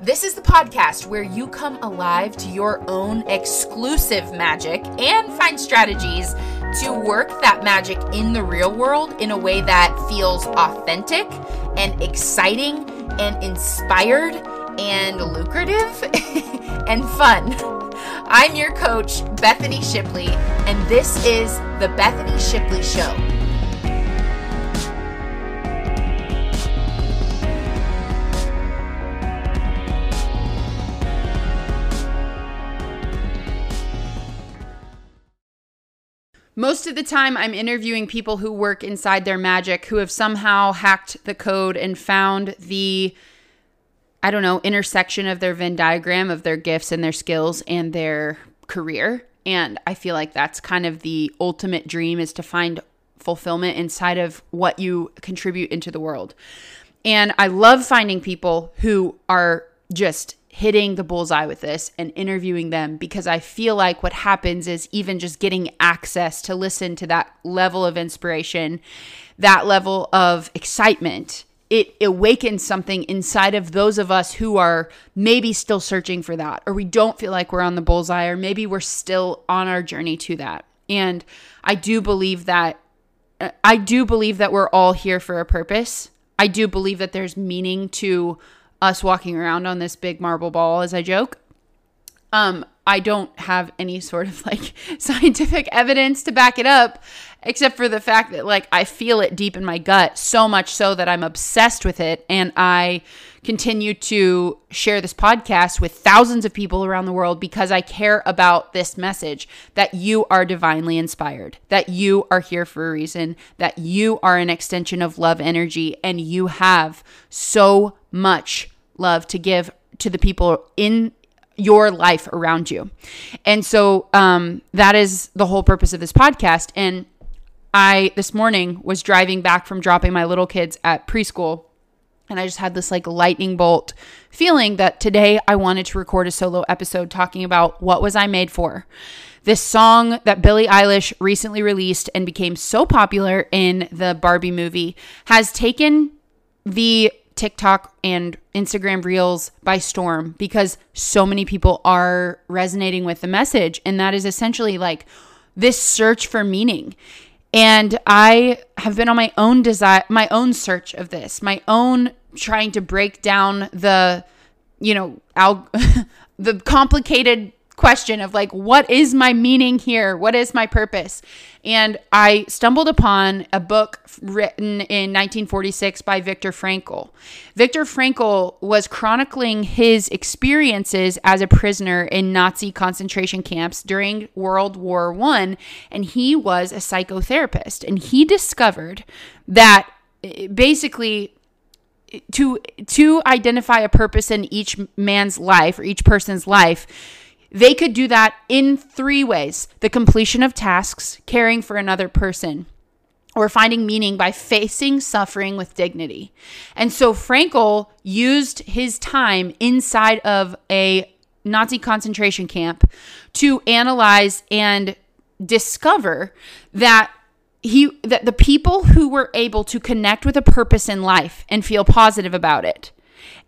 This is the podcast where you come alive to your own exclusive magic and find strategies to work that magic in the real world in a way that feels authentic and exciting and inspired and lucrative and fun. I'm your coach, Bethany Shipley, and this is The Bethany Shipley Show. Most of the time, I'm interviewing people who work inside their magic who have somehow hacked the code and found the, I don't know, intersection of their Venn diagram of their gifts and their skills and their career. And I feel like that's kind of the ultimate dream is to find fulfillment inside of what you contribute into the world. And I love finding people who are just hitting the bullseye with this and interviewing them because I feel like what happens is even just getting access to listen to that level of inspiration, that level of excitement, it awakens something inside of those of us who are maybe still searching for that, or we don't feel like we're on the bullseye, or maybe we're still on our journey to that. And I do believe that. Uh, I do believe that we're all here for a purpose. I do believe that there's meaning to us walking around on this big marble ball as I joke. Um, I don't have any sort of like scientific evidence to back it up, except for the fact that like I feel it deep in my gut, so much so that I'm obsessed with it. And I continue to share this podcast with thousands of people around the world because I care about this message that you are divinely inspired, that you are here for a reason, that you are an extension of love energy, and you have so much love to give to the people in your life around you. And so um, that is the whole purpose of this podcast. And I, this morning, was driving back from dropping my little kids at preschool. And I just had this like lightning bolt feeling that today I wanted to record a solo episode talking about what was I made for. This song that Billie Eilish recently released and became so popular in the Barbie movie has taken the TikTok and Instagram Reels by storm because so many people are resonating with the message. And that is essentially like this search for meaning. And I have been on my own desire, my own search of this, my own trying to break down the, you know, al- the complicated question of like, what is my meaning here? What is my purpose? And I stumbled upon a book written in 1946 by Viktor Frankl. Viktor Frankl was chronicling his experiences as a prisoner in Nazi concentration camps during World War One, and he was a psychotherapist. And he discovered that basically to to identify a purpose in each man's life or each person's life they could do that in three ways the completion of tasks, caring for another person, or finding meaning by facing suffering with dignity. And so Frankl used his time inside of a Nazi concentration camp to analyze and discover that he that the people who were able to connect with a purpose in life and feel positive about it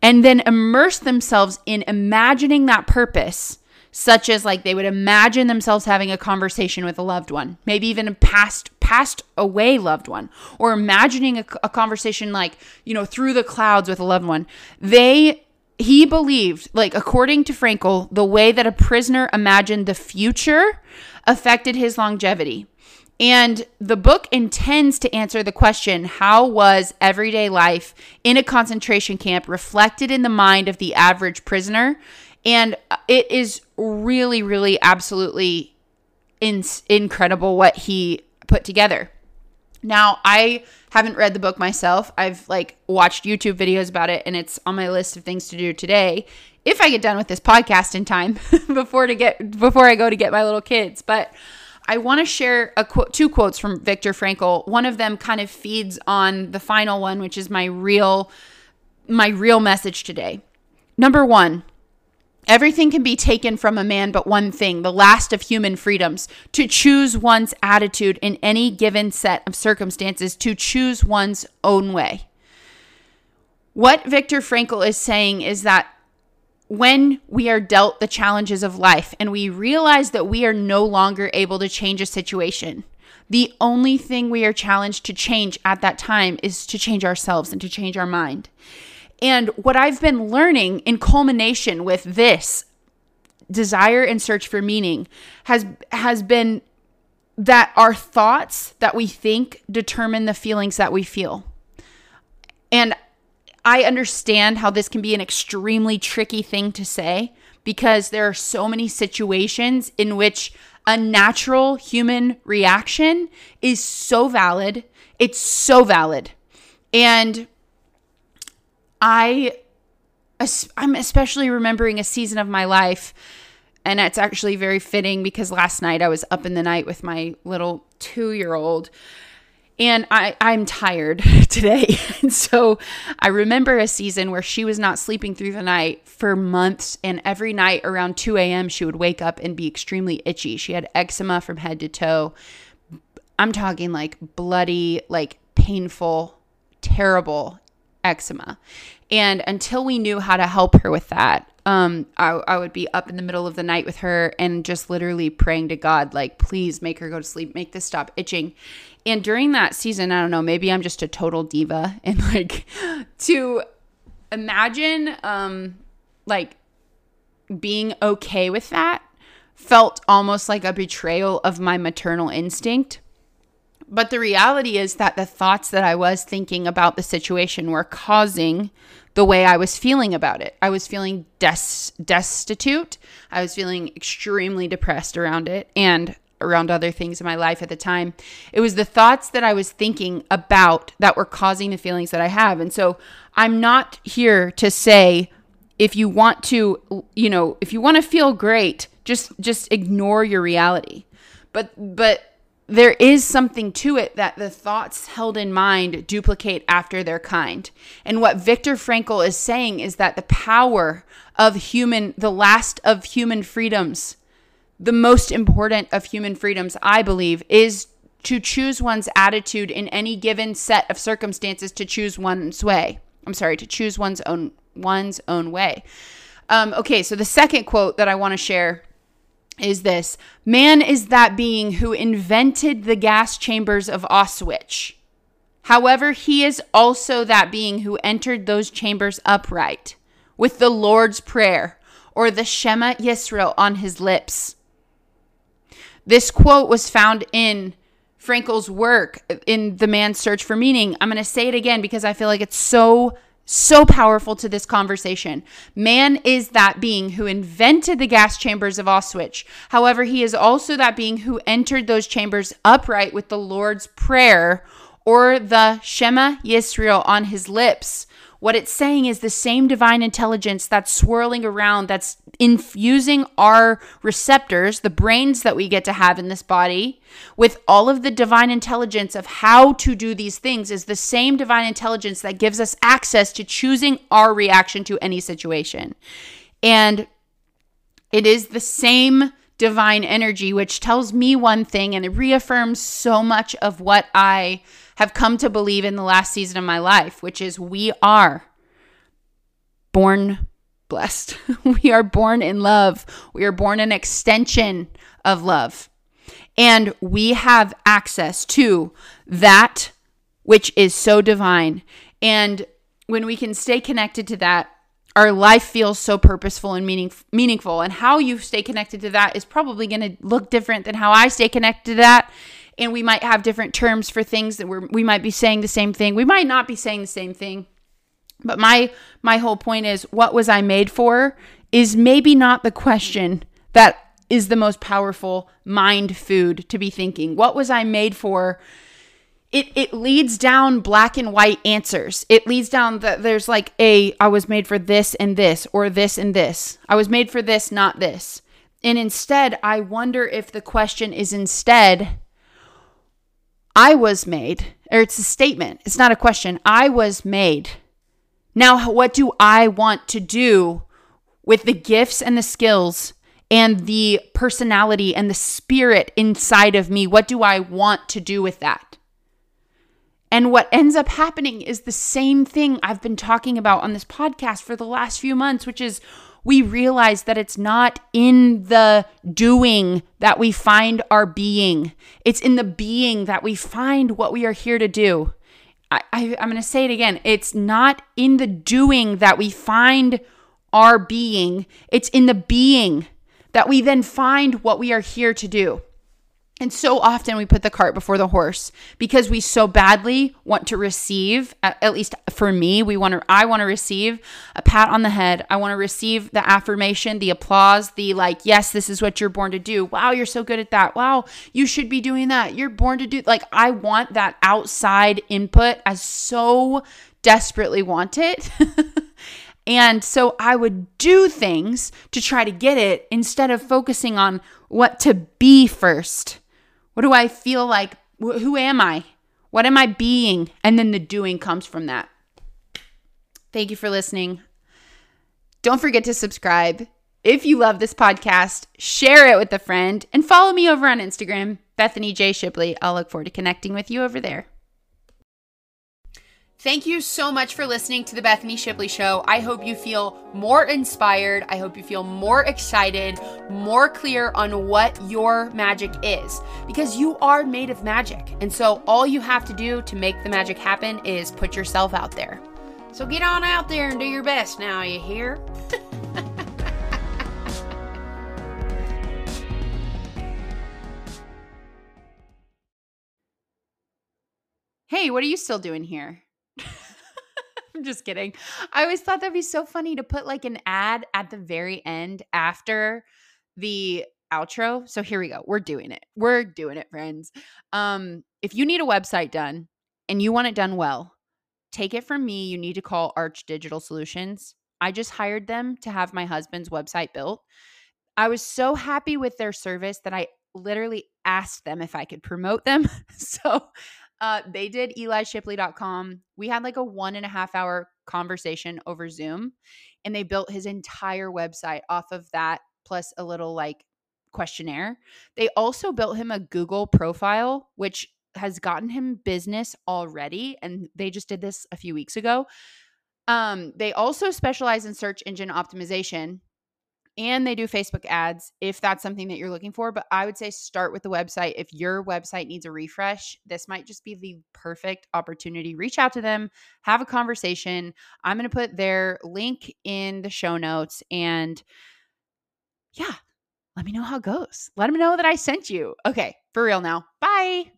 and then immerse themselves in imagining that purpose such as like they would imagine themselves having a conversation with a loved one, maybe even a past passed away loved one, or imagining a, a conversation like you know through the clouds with a loved one. They he believed, like according to Frankl, the way that a prisoner imagined the future affected his longevity. And the book intends to answer the question how was everyday life in a concentration camp reflected in the mind of the average prisoner and uh, it is really, really, absolutely in- incredible what he put together. Now, I haven't read the book myself. I've like watched YouTube videos about it and it's on my list of things to do today if I get done with this podcast in time before to get before I go to get my little kids. But I want to share a quote two quotes from Viktor Frankl. One of them kind of feeds on the final one, which is my real my real message today. Number 1, Everything can be taken from a man but one thing, the last of human freedoms, to choose one's attitude in any given set of circumstances, to choose one's own way. What Viktor Frankl is saying is that when we are dealt the challenges of life and we realize that we are no longer able to change a situation, the only thing we are challenged to change at that time is to change ourselves and to change our mind. And what I've been learning in culmination with this desire and search for meaning has has been that our thoughts that we think determine the feelings that we feel. And I understand how this can be an extremely tricky thing to say because there are so many situations in which a natural human reaction is so valid. It's so valid. And I I'm especially remembering a season of my life and it's actually very fitting because last night I was up in the night with my little 2-year-old and I, I'm tired today. and so I remember a season where she was not sleeping through the night for months. And every night around 2 a.m., she would wake up and be extremely itchy. She had eczema from head to toe. I'm talking like bloody, like painful, terrible eczema. And until we knew how to help her with that, um, I, I would be up in the middle of the night with her and just literally praying to God, like, please make her go to sleep, make this stop itching and during that season, I don't know, maybe I'm just a total diva and like to imagine um like being okay with that felt almost like a betrayal of my maternal instinct. But the reality is that the thoughts that I was thinking about the situation were causing the way I was feeling about it. I was feeling des- destitute. I was feeling extremely depressed around it. And around other things in my life at the time. It was the thoughts that I was thinking about that were causing the feelings that I have. And so I'm not here to say if you want to, you know, if you want to feel great, just just ignore your reality. But but there is something to it that the thoughts held in mind duplicate after their kind. And what Viktor Frankl is saying is that the power of human, the last of human freedoms, the most important of human freedoms, I believe, is to choose one's attitude in any given set of circumstances to choose one's way. I'm sorry, to choose one's own one's own way. Um, okay, so the second quote that I want to share is this Man is that being who invented the gas chambers of Auschwitz. However, he is also that being who entered those chambers upright, with the Lord's Prayer or the Shema Yisrael on his lips. This quote was found in Frankl's work in The Man's Search for Meaning. I'm going to say it again because I feel like it's so so powerful to this conversation. Man is that being who invented the gas chambers of Auschwitz. However, he is also that being who entered those chambers upright with the Lord's Prayer or the Shema Yisrael on his lips. What it's saying is the same divine intelligence that's swirling around, that's infusing our receptors, the brains that we get to have in this body, with all of the divine intelligence of how to do these things, is the same divine intelligence that gives us access to choosing our reaction to any situation. And it is the same divine energy, which tells me one thing and it reaffirms so much of what I have come to believe in the last season of my life, which is we are born blessed. we are born in love. We are born an extension of love. And we have access to that which is so divine. And when we can stay connected to that, our life feels so purposeful and meaning, meaningful. And how you stay connected to that is probably going to look different than how I stay connected to that and we might have different terms for things that we're we might be saying the same thing. We might not be saying the same thing. But my my whole point is what was I made for is maybe not the question that is the most powerful mind food to be thinking. What was I made for? It it leads down black and white answers. It leads down that there's like a I was made for this and this or this and this. I was made for this, not this. And instead, I wonder if the question is instead I was made, or it's a statement, it's not a question. I was made. Now, what do I want to do with the gifts and the skills and the personality and the spirit inside of me? What do I want to do with that? And what ends up happening is the same thing I've been talking about on this podcast for the last few months, which is we realize that it's not in the doing that we find our being, it's in the being that we find what we are here to do. I, am going to say it again. It's not in the doing that we find our being, it's in the being that we then find what we are here to do. And so often we put the cart before the horse because we so badly want to receive, at least for me, we want to, I want to receive a pat on the head. I want to receive the affirmation, the applause, the like, yes, this is what you're born to do. Wow, you're so good at that. Wow, you should be doing that. You're born to do, like, I want that outside input. as so desperately want it. And so I would do things to try to get it instead of focusing on what to be first. What do I feel like? Who am I? What am I being? And then the doing comes from that. Thank you for listening. Don't forget to subscribe. If you love this podcast, share it with a friend and follow me over on Instagram, Bethany J. Shipley. I'll look forward to connecting with you over there. Thank you so much for listening to the Bethany Shipley Show. I hope you feel more inspired. I hope you feel more excited, more clear on what your magic is because you are made of magic. And so all you have to do to make the magic happen is put yourself out there. So get on out there and do your best now, you hear? hey, what are you still doing here? I'm just kidding. I always thought that'd be so funny to put like an ad at the very end after the outro. So here we go. We're doing it. We're doing it, friends. Um, if you need a website done and you want it done well, take it from me. You need to call Arch Digital Solutions. I just hired them to have my husband's website built. I was so happy with their service that I literally asked them if I could promote them. so uh, they did elishipley.com. We had like a one and a half hour conversation over Zoom, and they built his entire website off of that, plus a little like questionnaire. They also built him a Google profile, which has gotten him business already. And they just did this a few weeks ago. Um, they also specialize in search engine optimization and they do Facebook ads if that's something that you're looking for. But I would say start with the website. If your website needs a refresh, this might just be the perfect opportunity. Reach out to them, have a conversation. I'm going to put their link in the show notes. And yeah, let me know how it goes. Let them know that I sent you. Okay, for real now. Bye.